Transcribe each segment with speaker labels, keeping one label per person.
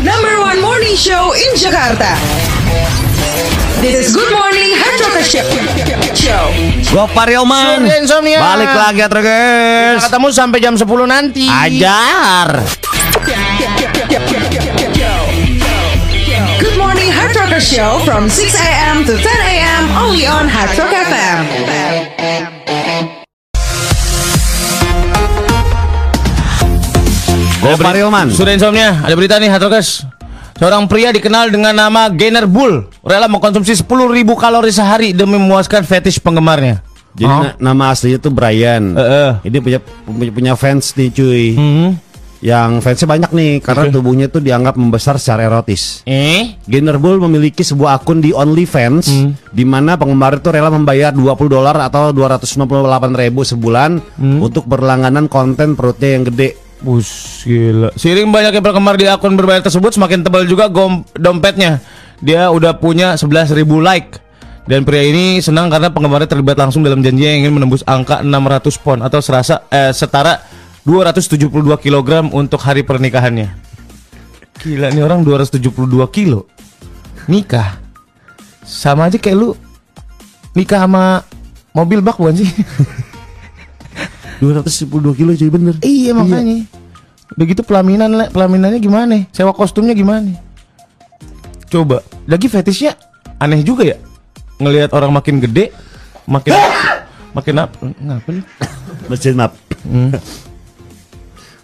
Speaker 1: Number one morning show in Jakarta. This is Good Morning Hard Show.
Speaker 2: Gopar Yoman
Speaker 3: Surya Insomnia.
Speaker 2: Balik lagi ya
Speaker 3: Kita ketemu sampai jam 10 nanti.
Speaker 2: Ajar
Speaker 1: Good Morning Hard Rocker Show from 6 a.m. to 10 a.m. only on Hard FM.
Speaker 2: Gopar Yoman
Speaker 3: Sudah insomnia, ada berita nih Hatrokes. Seorang pria dikenal dengan nama Gainer Bull rela mengkonsumsi 10.000 kalori sehari demi memuaskan fetish penggemarnya.
Speaker 2: Jadi na- nama aslinya tuh Brian
Speaker 3: Eh, eh.
Speaker 2: Ini punya, punya, fans nih cuy
Speaker 3: Hmm.
Speaker 2: Yang fansnya banyak nih Karena tubuhnya tuh dianggap membesar secara erotis
Speaker 3: Eh?
Speaker 2: Gainer Bull memiliki sebuah akun di OnlyFans
Speaker 3: Hmm.
Speaker 2: di mana penggemar itu rela membayar 20 dolar atau 298 ribu sebulan
Speaker 3: Hmm.
Speaker 2: untuk berlangganan konten perutnya yang gede.
Speaker 3: Bus gila. Seiring banyaknya penggemar di akun berbayar tersebut semakin tebal juga gom- dompetnya. Dia udah punya 11.000 like. Dan pria ini senang karena penggemarnya terlibat langsung dalam janji yang ingin menembus angka 600 pon atau serasa eh, setara 272 kg untuk hari pernikahannya. Gila nih orang 272 kilo. Nikah. Sama aja kayak lu nikah sama mobil bak bukan sih?
Speaker 2: 272 kilo cuy bener.
Speaker 3: Iya makanya. Udah gitu pelaminan Le. pelaminannya gimana? Sewa kostumnya gimana? Coba. Lagi fetishnya aneh juga ya. Ngelihat orang makin gede, makin makin apa? Ngapa nih?
Speaker 2: Mesin up.
Speaker 3: Hmm.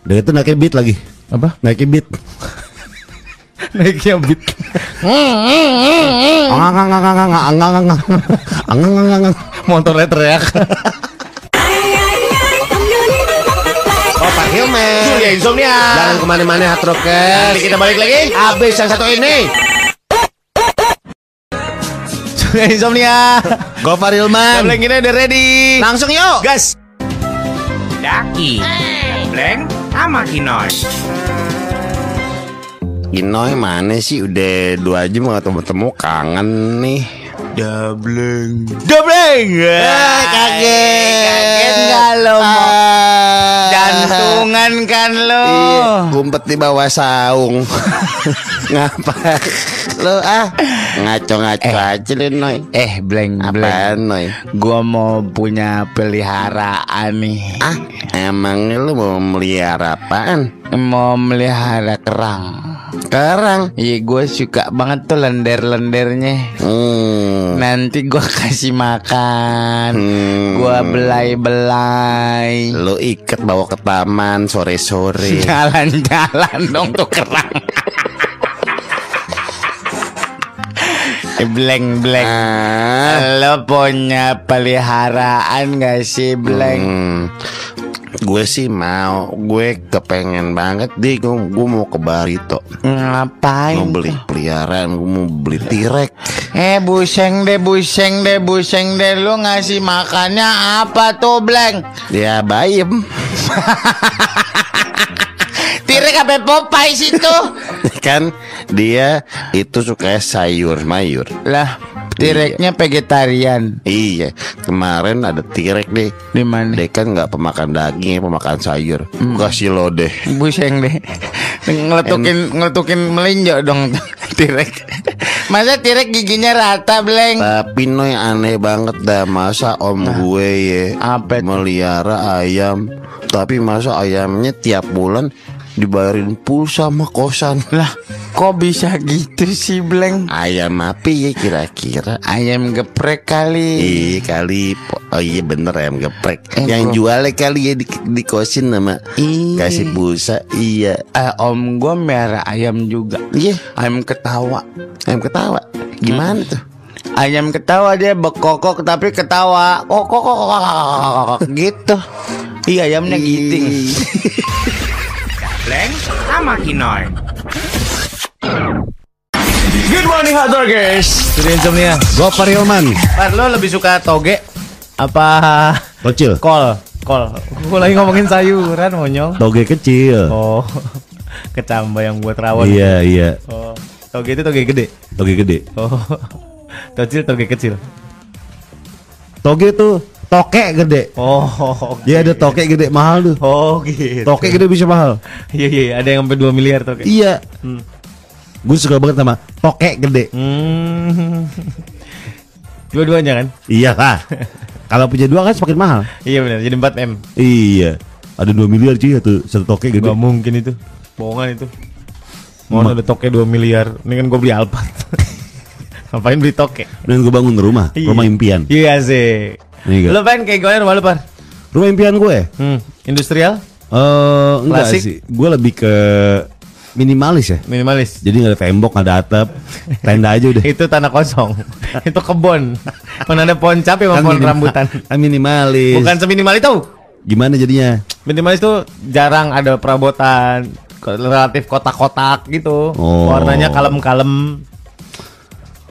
Speaker 2: Udah itu naiknya beat lagi.
Speaker 3: Apa?
Speaker 2: Naiknya beat.
Speaker 3: Naiknya beat.
Speaker 2: Angang angang
Speaker 3: Surya Insomnia.
Speaker 2: Jangan ke mana-mana hard rockers.
Speaker 3: Nanti kita balik lagi.
Speaker 2: Habis yang satu ini.
Speaker 3: Insomnia.
Speaker 2: Gofar Hilman.
Speaker 3: Gablang kita udah ready.
Speaker 2: Langsung yuk.
Speaker 3: Gas.
Speaker 4: Daki, Bleng, sama Kinoy.
Speaker 2: Inoy mana sih udah dua jam gak ketemu kangen nih.
Speaker 3: Dableng. Dableng.
Speaker 2: Eh, kaget.
Speaker 3: Kaget nggak lo mau? Jantungan kan lo.
Speaker 2: Iya, ngumpet di bawah saung. Ngapa? Lo ah ngaco-ngaco aja lu Noy.
Speaker 5: Eh, bleng, bleng.
Speaker 2: Noy?
Speaker 5: Gua mau punya peliharaan nih.
Speaker 2: Ah, emangnya lu mau melihara apaan?
Speaker 5: Mau melihara kerang.
Speaker 2: Kerang.
Speaker 5: Iya, gue suka banget tuh lender-lendernya.
Speaker 2: Hmm.
Speaker 5: Nanti gua kasih makan.
Speaker 2: Hmm.
Speaker 5: Gua belai-belai.
Speaker 2: Lu ikat bawa ke taman sore-sore.
Speaker 5: Jalan-jalan dong tuh kerang. Bleng, bleng.
Speaker 2: Ah.
Speaker 5: Lo punya peliharaan gak sih, bleng?
Speaker 2: Hmm. Gue sih mau, gue kepengen banget deh, gue, gue mau ke Barito,
Speaker 5: Ngapain?
Speaker 2: mau beli peliharaan, gue mau beli tirek.
Speaker 5: Eh buseng deh buseng deh buseng deh lu ngasih makannya apa tuh bleng?
Speaker 2: Ya bayem,
Speaker 5: Apa Popeye situ?
Speaker 2: kan dia itu suka sayur mayur.
Speaker 5: lah tireknya vegetarian
Speaker 2: Iya, kemarin ada tirek deh.
Speaker 5: di mana?
Speaker 2: Dia kan nggak pemakan daging, pemakan sayur. Kasih lo deh.
Speaker 5: Buseng deh. ngeletukin ngeletukin melinjo dong tirek. Masa tirek giginya rata bleng?
Speaker 2: Tapi Noy aneh banget dah masa om gue ya
Speaker 5: Apa
Speaker 2: melihara ayam, tapi masa ayamnya tiap bulan dibayarin pulsa sama kosan.
Speaker 5: Lah kok bisa gitu sih bleng?
Speaker 2: Ayam api ya kira-kira?
Speaker 5: Ayam geprek kali.
Speaker 2: Iya kali, oh iya bener ayam geprek.
Speaker 5: Eh,
Speaker 2: Yang
Speaker 5: gua-
Speaker 2: jualnya kali ya di, di kosin sama
Speaker 5: Iya.
Speaker 2: kasih pulsa. Iya,
Speaker 5: Eh, om gue merah ayam juga.
Speaker 2: iya
Speaker 5: Ayam ketawa.
Speaker 2: ayam ketawa. Gimana tuh?
Speaker 5: Ayam ketawa dia bekokok tapi ketawa. Kok kok kok kok, kok, kok, kok, gitu. Iya ayamnya giting.
Speaker 4: Bleng, sama Kinoy.
Speaker 3: Good morning hot guys. Surya Insomnia.
Speaker 2: Gopar Hilman.
Speaker 3: Par, lo lebih suka toge apa
Speaker 2: Kecil.
Speaker 3: kol? Kol. Gue lagi ngomongin sayuran monyong.
Speaker 2: Toge kecil.
Speaker 3: Oh, kecamba yang buat rawon.
Speaker 2: Iya iya.
Speaker 3: Oh, toge itu toge gede.
Speaker 2: Toge gede.
Speaker 3: Oh, kecil toge kecil.
Speaker 2: Toge tuh
Speaker 6: Tokek gede.
Speaker 3: Oh,
Speaker 6: Ya ada tokek gede mahal tuh.
Speaker 3: Oh gitu.
Speaker 6: Tokek gede bisa mahal.
Speaker 3: Iya iya iya, ada yang sampai 2 miliar kayak.
Speaker 6: Iya. Gue suka banget sama tokek gede.
Speaker 3: Hmm. Dua-duanya kan?
Speaker 6: Iya lah. Kalau punya dua kan semakin mahal.
Speaker 3: Iya benar, jadi 4 M.
Speaker 6: Iya. Ada 2 miliar cuy satu satu tokek gede.
Speaker 3: Gak mungkin itu. Bohongan itu. Mau
Speaker 6: Ma-
Speaker 3: ada toke 2 miliar. Ini kan gue beli Alphard. Ngapain beli toke?
Speaker 6: Dan gue bangun rumah, rumah impian.
Speaker 3: Iya sih.
Speaker 6: Iya.
Speaker 3: Lo pengen kayak gue rumah lu, Par?
Speaker 6: Rumah impian gue.
Speaker 3: Hmm. Industrial?
Speaker 6: Eh enggak
Speaker 3: Klasik?
Speaker 6: sih. Gue lebih ke minimalis ya.
Speaker 3: Minimalis.
Speaker 6: Jadi nggak ada tembok, nggak ada atap, tenda aja udah.
Speaker 3: itu tanah kosong. itu kebon. Mana ada pohon cabe sama pohon
Speaker 6: minima-
Speaker 3: rambutan.
Speaker 6: Kan minimalis.
Speaker 3: Bukan seminimal itu.
Speaker 6: Gimana jadinya?
Speaker 3: Minimalis tuh jarang ada perabotan relatif kotak-kotak gitu.
Speaker 6: Oh.
Speaker 3: Warnanya kalem-kalem.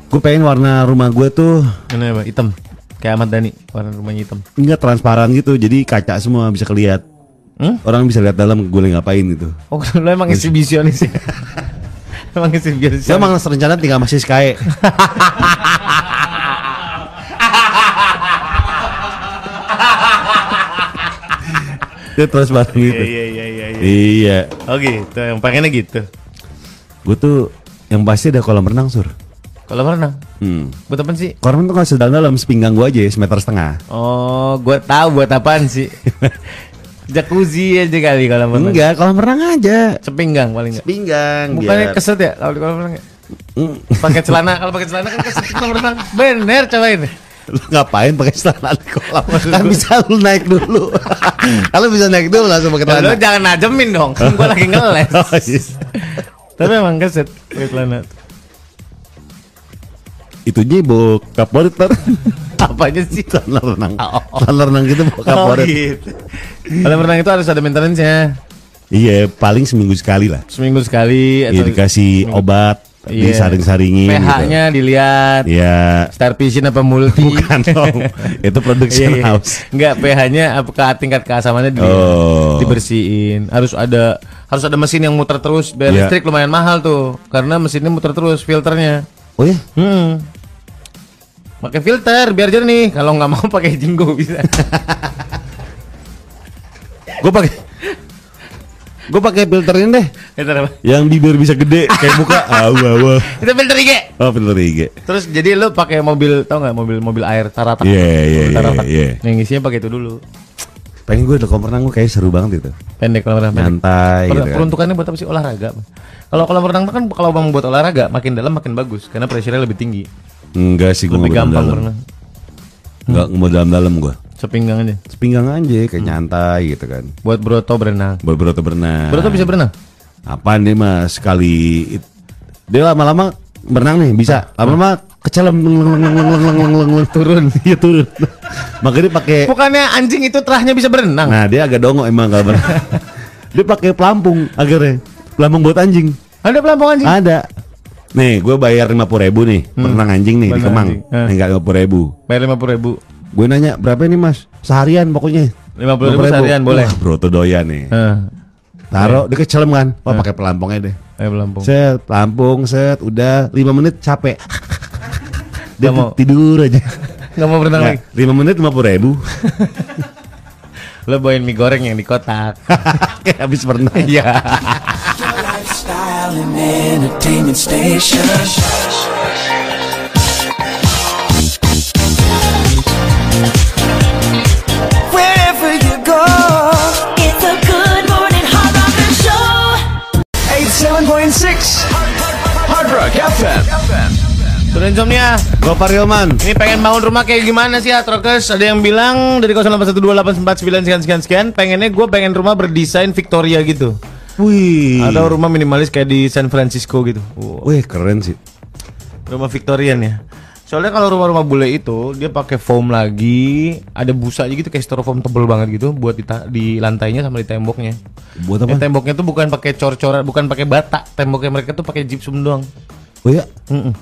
Speaker 6: Gue pengen warna rumah gue tuh
Speaker 3: Ini apa? Hitam. Kayak Ahmad Dhani, warna rumahnya hitam.
Speaker 6: enggak transparan gitu, jadi kaca semua bisa kelihat.
Speaker 3: Hmm?
Speaker 6: Orang bisa lihat dalam gue lagi ngapain gitu.
Speaker 3: Oh, lo emang eksibisionis ya? emang eksibisionis.
Speaker 6: Saya emang rencana tinggal masih Sky. Dia transparan gitu.
Speaker 3: Iya, iya, iya, iya.
Speaker 6: Iya.
Speaker 3: Oh gitu, yang pengennya gitu.
Speaker 6: Gue tuh yang pasti ada kolam renang sur.
Speaker 3: Kalau renang,
Speaker 6: Hmm.
Speaker 3: buat apa sih?
Speaker 6: Kolam renang tuh nggak sedalam dalam sepinggang gue aja, semeter setengah.
Speaker 3: Oh, gua tahu buat apaan sih. Jacuzzi aja kali kalau renang.
Speaker 6: Enggak, kolam renang aja.
Speaker 3: Sepinggang paling enggak.
Speaker 6: Sepinggang.
Speaker 3: Bukannya
Speaker 6: biar-
Speaker 3: keset ya kalau di kolam renang ya?
Speaker 6: Hmm.
Speaker 3: Pakai celana, kalau pakai celana kan keset kolam renang. Bener cobain.
Speaker 6: Lu ngapain pakai celana di kolam? kan bisa lu naik dulu. Kalau bisa naik dulu langsung pakai celana.
Speaker 3: jangan najemin dong, kan gua lagi ngeles.
Speaker 6: Oh, iya.
Speaker 3: Tapi emang keset pakai celana.
Speaker 6: Itunya bawa kaporit.
Speaker 3: Apanya sih?
Speaker 6: Celana renang.
Speaker 3: Oh.
Speaker 6: Renang gitu bawa kaporit.
Speaker 3: gitu. Kolam renang itu harus ada maintenance-nya.
Speaker 6: Iya, paling seminggu sekali lah.
Speaker 3: Seminggu sekali
Speaker 6: Iya, dikasih obat,
Speaker 3: Iya.
Speaker 6: disaring-saringin.
Speaker 3: pH-nya dilihat.
Speaker 6: Gitu. Iya.
Speaker 3: Starfishin apa multi?
Speaker 6: Bukan dong. Itu production
Speaker 3: Iya, iya.
Speaker 6: house.
Speaker 3: Enggak, pH-nya apakah tingkat keasamannya di,
Speaker 6: Oh.
Speaker 3: dibersihin. Harus ada harus ada mesin yang muter terus. Biar
Speaker 6: Iya.
Speaker 3: listrik lumayan mahal tuh. Karena mesinnya muter terus filternya.
Speaker 6: Oh ya?
Speaker 3: Hmm. Pakai filter biar jernih. Kalau nggak mau pakai jinggo bisa.
Speaker 6: Gue pakai Gue pakai filter ini deh.
Speaker 3: filter apa?
Speaker 6: Yang bibir bisa gede kayak buka. Awa awa.
Speaker 3: Itu filter IG.
Speaker 6: Oh, filter IG.
Speaker 3: Terus jadi lu pakai mobil tau nggak mobil mobil air taratak.
Speaker 6: Iya, iya, iya, iya.
Speaker 3: Yang isinya pakai itu dulu.
Speaker 6: Pengen gue ada kolam renang gue kayak seru banget itu.
Speaker 3: Pendek kolam renang. Per-
Speaker 6: gitu kan.
Speaker 3: Peruntukannya buat apa sih olahraga? Kalau kolam renang tuh kan kalau mau buat olahraga makin dalam makin bagus karena pressure-nya lebih tinggi.
Speaker 6: Enggak sih gue
Speaker 3: Lebih gampang
Speaker 6: dalam.
Speaker 3: berenang.
Speaker 6: Enggak mau dalam-dalam gue.
Speaker 3: Sepinggang aja.
Speaker 6: Sepinggang aja kayak
Speaker 3: Hmm.
Speaker 6: nyantai gitu kan.
Speaker 3: Buat broto berenang.
Speaker 6: Berbroto berenang.
Speaker 3: Broto bisa berenang?
Speaker 6: Apaan nih mas sekali it- dia lama-lama berenang nih bisa lama-lama kecelem turun iya turun makanya dia pakai
Speaker 3: Bukannya anjing itu terahnya bisa berenang?
Speaker 6: nah dia agak dongo emang kalau berenang dia pakai pelampung akhirnya pelampung buat anjing
Speaker 3: Ada pelampung anjing?
Speaker 6: ada nih gue bayar lima puluh ribu nih berenang anjing nih di
Speaker 3: Berenang
Speaker 6: Kemang.
Speaker 3: Eh.
Speaker 6: enggak lima puluh ribu
Speaker 3: Bayar lima puluh ribu.
Speaker 6: gue nanya berapa ini mas seharian pokoknya
Speaker 3: 50.000 seharian, boleh.
Speaker 6: Wah, bro tuh doyan nih
Speaker 3: Eh,
Speaker 6: taruh dia kecelem kan wah pakai pelampungnya deh
Speaker 3: ayo pelampung.
Speaker 6: Set, pelampung, set, udah lima menit capek. Dia
Speaker 3: Nggak mau.
Speaker 6: tidur aja.
Speaker 3: Nggak mau berenang lagi.
Speaker 6: Lima menit lima puluh ribu.
Speaker 3: Lo bawain mie goreng yang di kotak.
Speaker 6: Kayak habis berenang.
Speaker 3: Iya.
Speaker 7: Lifestyle and entertainment station. Wherever you go,
Speaker 8: It's a good morning hard rocker show.
Speaker 7: 87.6 Hard Rock FM.
Speaker 3: Sudah insomnia.
Speaker 6: Gopar Yoman.
Speaker 3: Ini pengen bangun rumah kayak gimana sih Atrokes? Ada yang bilang dari 08128449 sekian sekian sekian pengennya gue pengen rumah berdesain Victoria gitu.
Speaker 6: Wih.
Speaker 3: Atau rumah minimalis kayak di San Francisco gitu. Wow.
Speaker 6: Wih, keren sih.
Speaker 3: Rumah Victorian ya. Soalnya kalau rumah-rumah bule itu dia pakai foam lagi, ada busa aja gitu kayak styrofoam tebel banget gitu buat di, di lantainya sama di temboknya.
Speaker 6: Buat apa?
Speaker 3: Eh, temboknya tuh bukan pakai cor-coran, bukan pakai bata. Temboknya mereka tuh pakai gypsum doang.
Speaker 6: Oh ya,
Speaker 3: Mm-mm.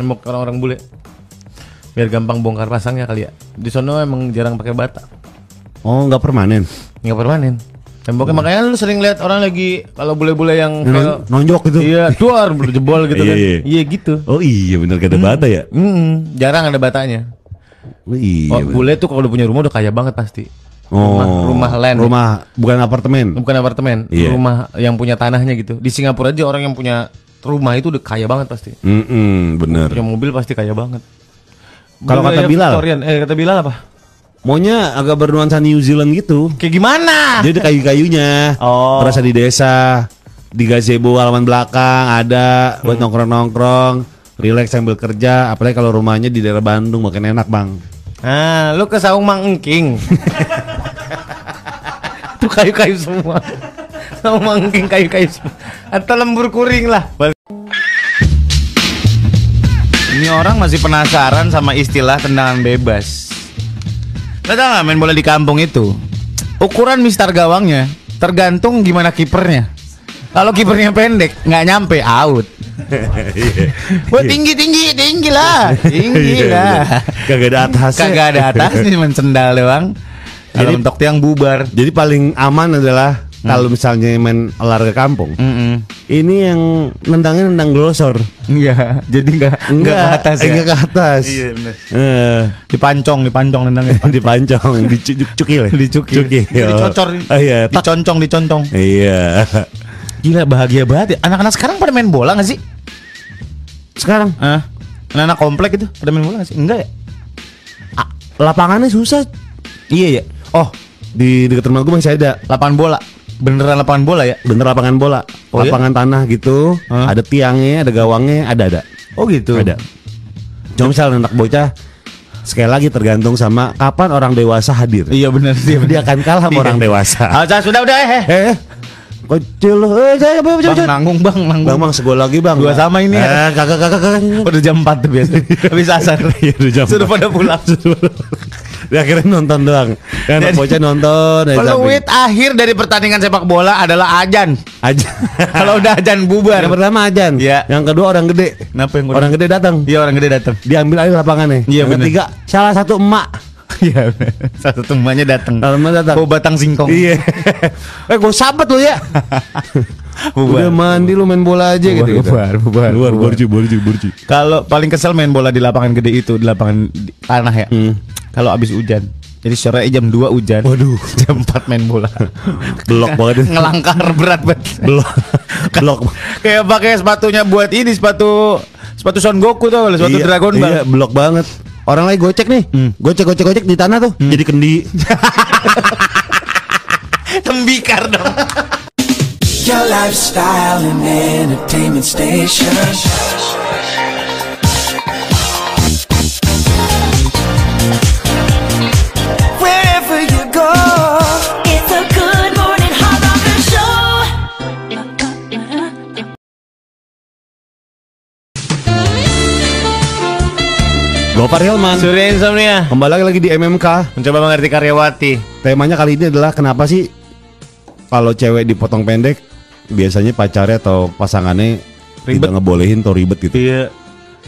Speaker 3: Tembok orang-orang bule. Biar gampang bongkar pasangnya kali ya. Di sono emang jarang pakai bata.
Speaker 6: oh nggak permanen.
Speaker 3: Nggak permanen. Temboknya makanya lu sering lihat orang lagi kalau bule-bule yang fail-
Speaker 6: nonjok gitu.
Speaker 3: Iya, duar jebol gitu
Speaker 6: Iya,
Speaker 3: kan.
Speaker 6: iya.
Speaker 3: Iya gitu.
Speaker 6: Oh iya bener gak ada bata ya.
Speaker 3: Mm, jarang ada batanya.
Speaker 6: Oh, iya.
Speaker 3: Oh, bule tuh kalau udah punya rumah udah kaya banget pasti.
Speaker 6: Oh,
Speaker 3: rumah- rumah land.
Speaker 6: Rumah bukan apartemen.
Speaker 3: Bukan apartemen,
Speaker 6: Iya.
Speaker 3: rumah yang punya tanahnya gitu. Di Singapura aja orang yang punya rumah itu udah kaya banget pasti.
Speaker 6: Mm-mm, bener.
Speaker 3: Punya mobil pasti kaya banget.
Speaker 6: Kalau kata Bilal?
Speaker 3: Eh kata Bilal apa?
Speaker 6: Maunya agak bernuansa New Zealand gitu.
Speaker 3: Kayak gimana?
Speaker 6: Jadi ada kayu-kayunya.
Speaker 3: Oh.
Speaker 6: Berasa di desa. Di gazebo halaman belakang ada buat
Speaker 3: Hmm.
Speaker 6: nongkrong-nongkrong, relax sambil kerja. Apalagi kalau rumahnya di daerah Bandung makin enak bang.
Speaker 3: Ah, lu ke Saung Mang Engking. Tuh kayu-kayu semua. Saung Mang Engking kayu-kayu semua. Atau lembur kuring lah. Ini orang masih penasaran sama istilah tendangan bebas. Lo tau gak main bola di kampung itu? Ukuran mistar gawangnya tergantung gimana kipernya. Kalau kipernya pendek, nggak nyampe out. Wah tinggi tinggi tinggi lah, tinggi lah.
Speaker 6: Kagak ada atasnya.
Speaker 3: Kagak ada atasnya cuma sendal doang.
Speaker 6: Jadi-
Speaker 3: mentok tiang bubar.
Speaker 6: Jadi paling aman adalah. Kalau misalnya main olahraga kampung.
Speaker 3: Mm-mm.
Speaker 6: Ini yang nendangnya nendang glosor.
Speaker 3: Iya, jadi nggak nggak ke atas ya.
Speaker 6: Enggak ke atas.
Speaker 3: Iya, bener.
Speaker 6: Eh,
Speaker 3: Dipancong, dipancong nendangnya.
Speaker 6: dipancong, dicukil.
Speaker 3: Dicukil.
Speaker 6: Cukil.
Speaker 3: Dicocor.
Speaker 6: Oh, iya.
Speaker 3: Diconcong, diconcong.
Speaker 6: Iya.
Speaker 3: Gila bahagia banget ya. Anak-anak sekarang pada main bola gak sih?
Speaker 6: Sekarang
Speaker 3: Hah? Anak-anak komplek itu pada main bola gak sih? Enggak ya?
Speaker 6: lapangannya susah.
Speaker 3: Iya ya.
Speaker 6: Oh, di dekat rumah gue masih ada.
Speaker 3: Lapangan bola. Beneran lapangan bola ya?
Speaker 6: Bener lapangan bola,
Speaker 3: Oh, iya?
Speaker 6: lapangan tanah gitu,
Speaker 3: Hah?
Speaker 6: ada tiangnya, ada gawangnya, ada ada.
Speaker 3: Oh gitu.
Speaker 6: Ada. Cuma misalnya anak bocah sekali lagi tergantung sama kapan orang dewasa hadir.
Speaker 3: Iya bener sih.
Speaker 6: Dia akan kalah sama orang dewasa.
Speaker 3: Ah, sudah udah eh. eh.
Speaker 6: Eh, kecil loh. Eh, saya apa
Speaker 3: Bang nanggung bang, nanggung.
Speaker 6: Bang, bang, segol lagi bang.
Speaker 3: Dua sama ini ya.
Speaker 6: Eh, kagak, kagak, kagak.
Speaker 3: Udah jam 4 tuh biasa. Habis asar.
Speaker 6: Iya, udah jam
Speaker 3: Sudah
Speaker 6: 4.
Speaker 3: pada pulang.
Speaker 6: Dia akhirnya nonton doang. Ya,
Speaker 3: Jadi-
Speaker 6: bocah nonton. aja
Speaker 3: Peluit akhir dari pertandingan sepak bola adalah ajan.
Speaker 6: sampai- aja.
Speaker 3: Kalau udah ajan bubar.
Speaker 6: Yang pertama ajan.
Speaker 3: Iya.
Speaker 6: Yang kedua orang gede.
Speaker 3: Kenapa yang
Speaker 6: Orang gede datang.
Speaker 3: Iya orang gede datang.
Speaker 6: Diambil alih lapangannya.
Speaker 3: Iya,
Speaker 6: Yang
Speaker 3: bener.
Speaker 6: ketiga salah satu emak.
Speaker 3: Iya. Satu temannya datang.
Speaker 6: Emak datang.
Speaker 3: Bawa batang singkong.
Speaker 6: Iya. eh gue sabat lu ya.
Speaker 3: Bubar.
Speaker 6: Udah mandi lu main bola aja
Speaker 3: Bubar,
Speaker 6: gitu.
Speaker 3: bubar, bubar,
Speaker 6: Bubar,
Speaker 3: bubar.
Speaker 6: burju.
Speaker 3: Kalau paling kesel main bola di lapangan gede itu di lapangan di- tanah ya.
Speaker 6: Hmm.
Speaker 3: Kalau abis hujan. Jadi sore jam 2 hujan.
Speaker 6: Waduh.
Speaker 3: Jam 4 main bola.
Speaker 6: Blok banget.
Speaker 3: Ngelangkar berat banget.
Speaker 6: Blok. Blok.
Speaker 3: Kayak pakai sepatunya buat ini sepatu sepatu Son Goku tuh, sepatu
Speaker 6: Iya,
Speaker 3: Dragon Ball.
Speaker 6: Iya, blok banget. Orang lagi gocek nih.
Speaker 3: Hmm.
Speaker 6: Gocek, gocek, gocek di tanah tuh. Jadi kendi.
Speaker 3: Tembikar dong.
Speaker 7: Your lifestyle and entertainment station.
Speaker 6: Gopar Hilman.
Speaker 3: Surya Insomnia
Speaker 6: Kembali lagi di MMK.
Speaker 3: mencoba mengerti karyawati.
Speaker 6: Temanya kali ini adalah kenapa sih kalau cewek dipotong pendek biasanya pacarnya atau pasangannya
Speaker 3: Ribet.
Speaker 6: tidak ngebolehin atau ribet gitu.
Speaker 3: Iya.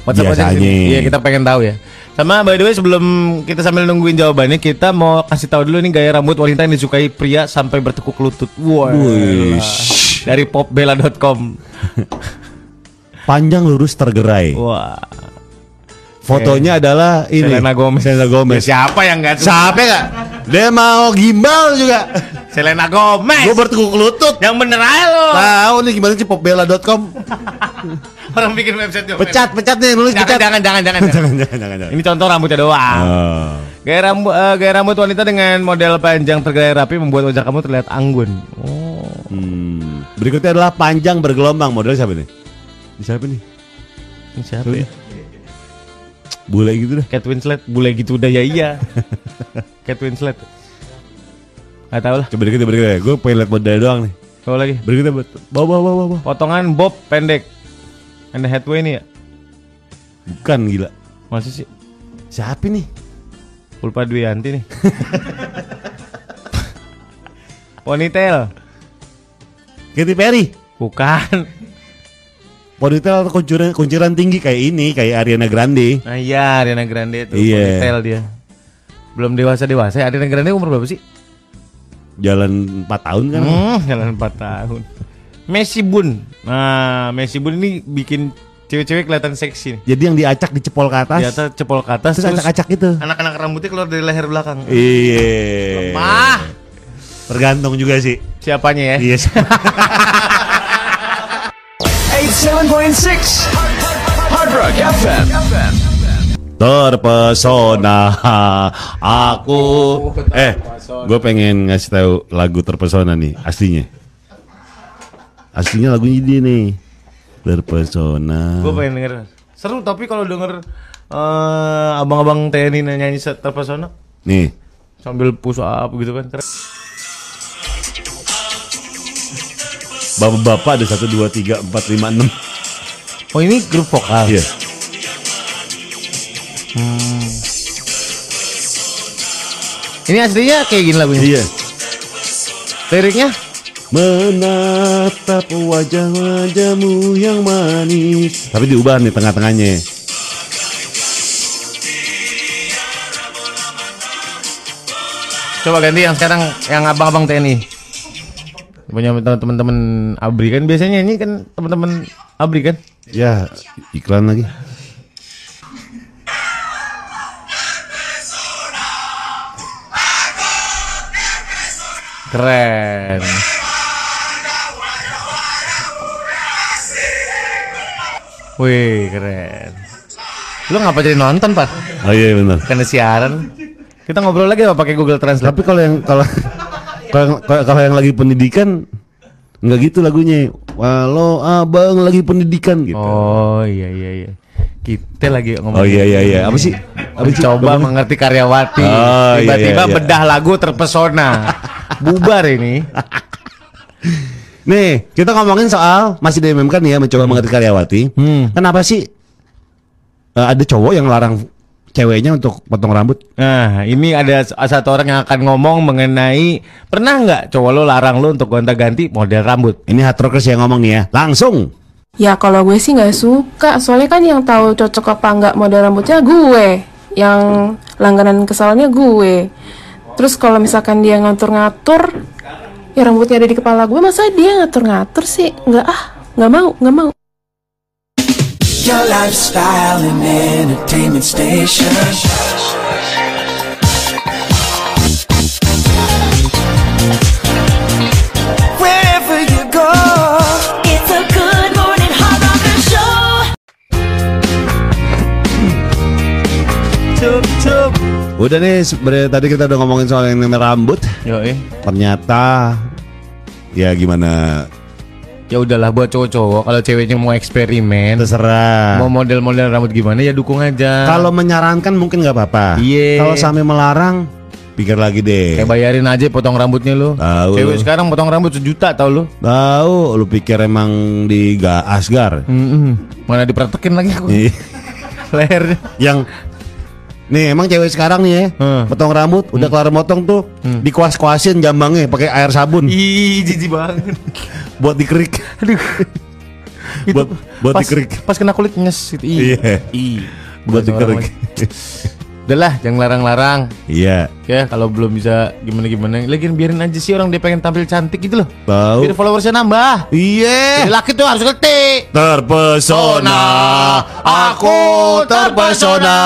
Speaker 3: WhatsApp
Speaker 6: Biasanya.
Speaker 3: Iya, kita pengen tahu ya. Sama by the way sebelum kita sambil nungguin jawabannya, kita mau kasih tahu dulu nih gaya rambut wanita yang disukai pria sampai bertekuk lutut. Wah. Dari popbella.com.
Speaker 6: Panjang lurus tergerai.
Speaker 3: Wah.
Speaker 6: Fotonya adalah ini.
Speaker 3: Selena Gomez.
Speaker 6: Selena Gomez.
Speaker 3: Ya, siapa yang enggak
Speaker 6: Siapa nggak? Dia mau gimbal juga.
Speaker 3: Selena Gomez.
Speaker 6: Gue bertekuk lutut.
Speaker 3: Yang bener aja lo.
Speaker 6: Tahu nih gimana sih popbella.com?
Speaker 3: Orang bikin website.
Speaker 6: Pecat, pecat nih, nulis
Speaker 3: Jangan,
Speaker 6: pecat.
Speaker 3: jangan, jangan, jangan, jangan.
Speaker 6: jangan, jangan, jangan.
Speaker 3: Ini contoh rambutnya doang.
Speaker 6: Oh.
Speaker 3: Gaya rambut eh, gaya rambut wanita dengan model panjang tergaya rapi membuat wajah kamu terlihat anggun. Oh.
Speaker 6: Hmm. Berikutnya adalah panjang bergelombang. Model siapa nih? Ini siapa nih?
Speaker 3: Ini siapa ya?
Speaker 6: Bule gitu dah.
Speaker 3: Kate Winslet, bule gitu udah ya iya. Kate Winslet. Gak tau lah.
Speaker 6: Coba berikutnya, berikutnya. Gue pengen lihat model doang nih.
Speaker 3: Coba lagi.
Speaker 6: Berikutnya, bawa, bawa, bawa, bawa, bawa.
Speaker 3: Potongan bob pendek. And the headway nih ya.
Speaker 6: Bukan gila.
Speaker 3: Masih sih.
Speaker 6: Siapa nih?
Speaker 3: Pulpa Dwianti nih. Ponytail.
Speaker 6: Katy Perry.
Speaker 3: Bukan.
Speaker 6: Ponytail atau kunciran, kunciran tinggi kayak ini, kayak Ariana Grande.
Speaker 3: Nah iya Ariana Grande tuh.
Speaker 6: Iya.
Speaker 3: Ponytail dia. Belum dewasa dewasa. Ariana Grande umur berapa sih?
Speaker 6: Jalan 4 tahun kan?
Speaker 3: Hmm, jalan 4 tahun. Messi Bun. Nah, Messi Bun ini bikin Cewek-cewek kelihatan seksi nih.
Speaker 6: Jadi yang diacak dicepol ke atas.
Speaker 3: Di atas cepol ke atas
Speaker 6: Terus acak-acak itu.
Speaker 3: Anak-anak rambutnya keluar dari leher belakang.
Speaker 6: Iya.
Speaker 3: Mah,
Speaker 6: Tergantung juga sih.
Speaker 3: siapanya ya?
Speaker 6: Iya.
Speaker 7: 87.6 Hard Rock FM.
Speaker 6: Terpesona aku. Eh, gue pengen ngasih tahu lagu terpesona nih aslinya. Aslinya lagunya dia nih. Terpesona.
Speaker 3: Gue pengen denger. Seru tapi kalau denger eh, abang-abang TNI nyanyi terpesona
Speaker 6: Nih.
Speaker 3: sambil push up gitu kan. Keren.
Speaker 6: Bapak-bapak ada 1 2 3 4 5 6.
Speaker 3: Oh ini grup vokal.
Speaker 6: Iya.
Speaker 3: Ini aslinya kayak gini lagunya.
Speaker 6: Iya.
Speaker 3: Liriknya
Speaker 6: Menatap wajah-wajahmu yang manis. Tapi diubah nih tengah-tengahnya.
Speaker 3: coba ganti yang sekarang yang abang-abang TNI. Punya teman-teman Abri kan biasanya ini kan teman-teman Abri kan.
Speaker 6: Ya, iklan lagi.
Speaker 3: Keren. Wih, keren. Lu ngapa jadi nonton, Pak?
Speaker 6: Oh iya benar.
Speaker 3: Karena siaran. Kita ngobrol lagi apa pakai Google Translate?
Speaker 6: Tapi kalau yang kalau kalau kalau- yang lagi pendidikan nggak gitu lagunya. Walau abang lagi pendidikan gitu.
Speaker 3: Oh, iya iya iya. Kita lagi ngomong
Speaker 6: Oh iya iya iya. Apa sih? Apa sih?
Speaker 3: Coba
Speaker 6: Bagaimana?
Speaker 3: mengerti karyawati.
Speaker 6: Oh, iya,
Speaker 3: Tiba-tiba
Speaker 6: iya, iya.
Speaker 3: bedah lagu terpesona. Bubar ini.
Speaker 6: Nih, kita ngomongin soal masih di MMK nih ya mencoba mengerti karyawati.
Speaker 3: Hmm.
Speaker 6: Kenapa sih eh, ada cowok yang larang ceweknya untuk potong rambut?
Speaker 3: Nah, ini ada satu orang yang akan ngomong mengenai pernah nggak cowok lo larang lo untuk gonta-ganti model rambut?
Speaker 6: Ini hard rockers yang ngomong nih ya. Langsung.
Speaker 9: Ya kalau gue sih nggak suka, soalnya kan yang tahu cocok apa nggak model rambutnya gue, yang langganan kesalnya gue. Terus kalau misalkan dia ngatur-ngatur, ya rambutnya ada di kepala gue, masa dia ngatur-ngatur sih? Nggak ah, nggak mau, nggak mau.
Speaker 7: Your lifestyle and entertainment station. Wherever you go.
Speaker 8: It's a good morning hard rocker show.
Speaker 6: Udah nih, sebenarnya tadi kita udah ngomongin soal yang namanya rambut.
Speaker 3: Yo, eh.
Speaker 6: Ternyata ya gimana
Speaker 3: Ya udahlah buat cowok-cowok kalau ceweknya mau eksperimen,
Speaker 6: terserah.
Speaker 3: mau model-model rambut gimana ya dukung aja.
Speaker 6: Kalau menyarankan mungkin nggak apa-apa.
Speaker 3: Iya.
Speaker 6: Kalau sampai melarang, pikir lagi deh.
Speaker 3: kayak bayarin aja potong rambutnya lo.
Speaker 6: Tahu
Speaker 3: Cewek sekarang potong rambut sejuta tau lo.
Speaker 6: Tahu, lu pikir emang di ga Asgar?
Speaker 3: Mana dipertekin lagi aku
Speaker 6: Ih,
Speaker 3: lehernya.
Speaker 6: yang nih emang cewek sekarang nih ya,
Speaker 3: Hmm.
Speaker 6: potong rambut, udah kelar motong tuh, dikuas-kuasin jambangnya pakai air sabun
Speaker 3: Ih, jijik banget.
Speaker 6: buat dikerik.
Speaker 3: Aduh. Itu
Speaker 6: Buat- buat
Speaker 3: pas,
Speaker 6: dikerik.
Speaker 3: Pas kena kulit nyes gitu. Ih.
Speaker 6: Iya.
Speaker 3: Ih.
Speaker 6: buat
Speaker 3: orang
Speaker 6: dikerik.
Speaker 3: lagi. Udahlah, jangan larang-larang.
Speaker 6: Iya,
Speaker 3: Ya, kalau belum bisa gimana-gimana, lagian biarin aja sih orang dia pengen tampil cantik gitu loh.
Speaker 6: tahu.
Speaker 3: Biar followersnya nambah.
Speaker 6: Iya.
Speaker 3: Jadi laki tuh harus ngerti.
Speaker 6: Terpesona, aku terpesona.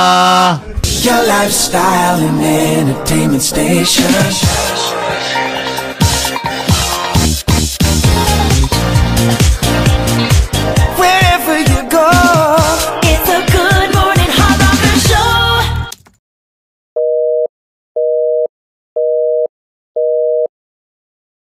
Speaker 7: Your lifestyle and entertainment station.